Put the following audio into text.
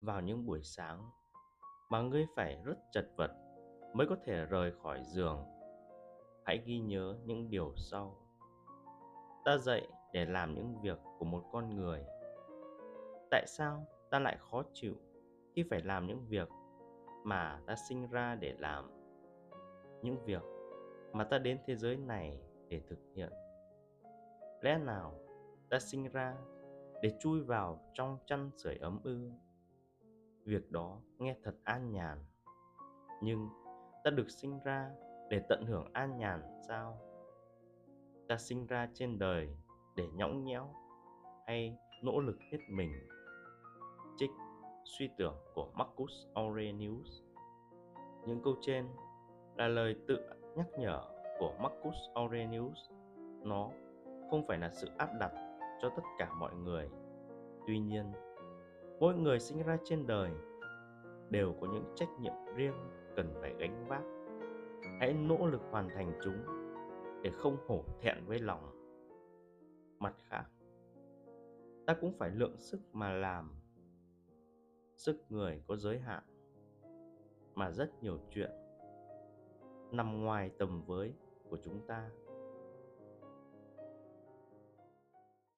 vào những buổi sáng mà ngươi phải rất chật vật mới có thể rời khỏi giường. Hãy ghi nhớ những điều sau. Ta dậy để làm những việc của một con người. Tại sao ta lại khó chịu khi phải làm những việc mà ta sinh ra để làm? Những việc mà ta đến thế giới này để thực hiện. Lẽ nào ta sinh ra để chui vào trong chăn sưởi ấm ư? Việc đó nghe thật an nhàn. Nhưng ta được sinh ra để tận hưởng an nhàn sao? Ta sinh ra trên đời để nhõng nhẽo hay nỗ lực hết mình? Trích suy tưởng của marcus aurelius. Những câu trên là lời tự nhắc nhở của marcus aurelius. Nó không phải là sự áp đặt cho tất cả mọi người. Tuy nhiên, mỗi người sinh ra trên đời đều có những trách nhiệm riêng cần phải gánh vác. Hãy nỗ lực hoàn thành chúng để không hổ thẹn với lòng. Mặt khác, ta cũng phải lượng sức mà làm. Sức người có giới hạn mà rất nhiều chuyện nằm ngoài tầm với của chúng ta.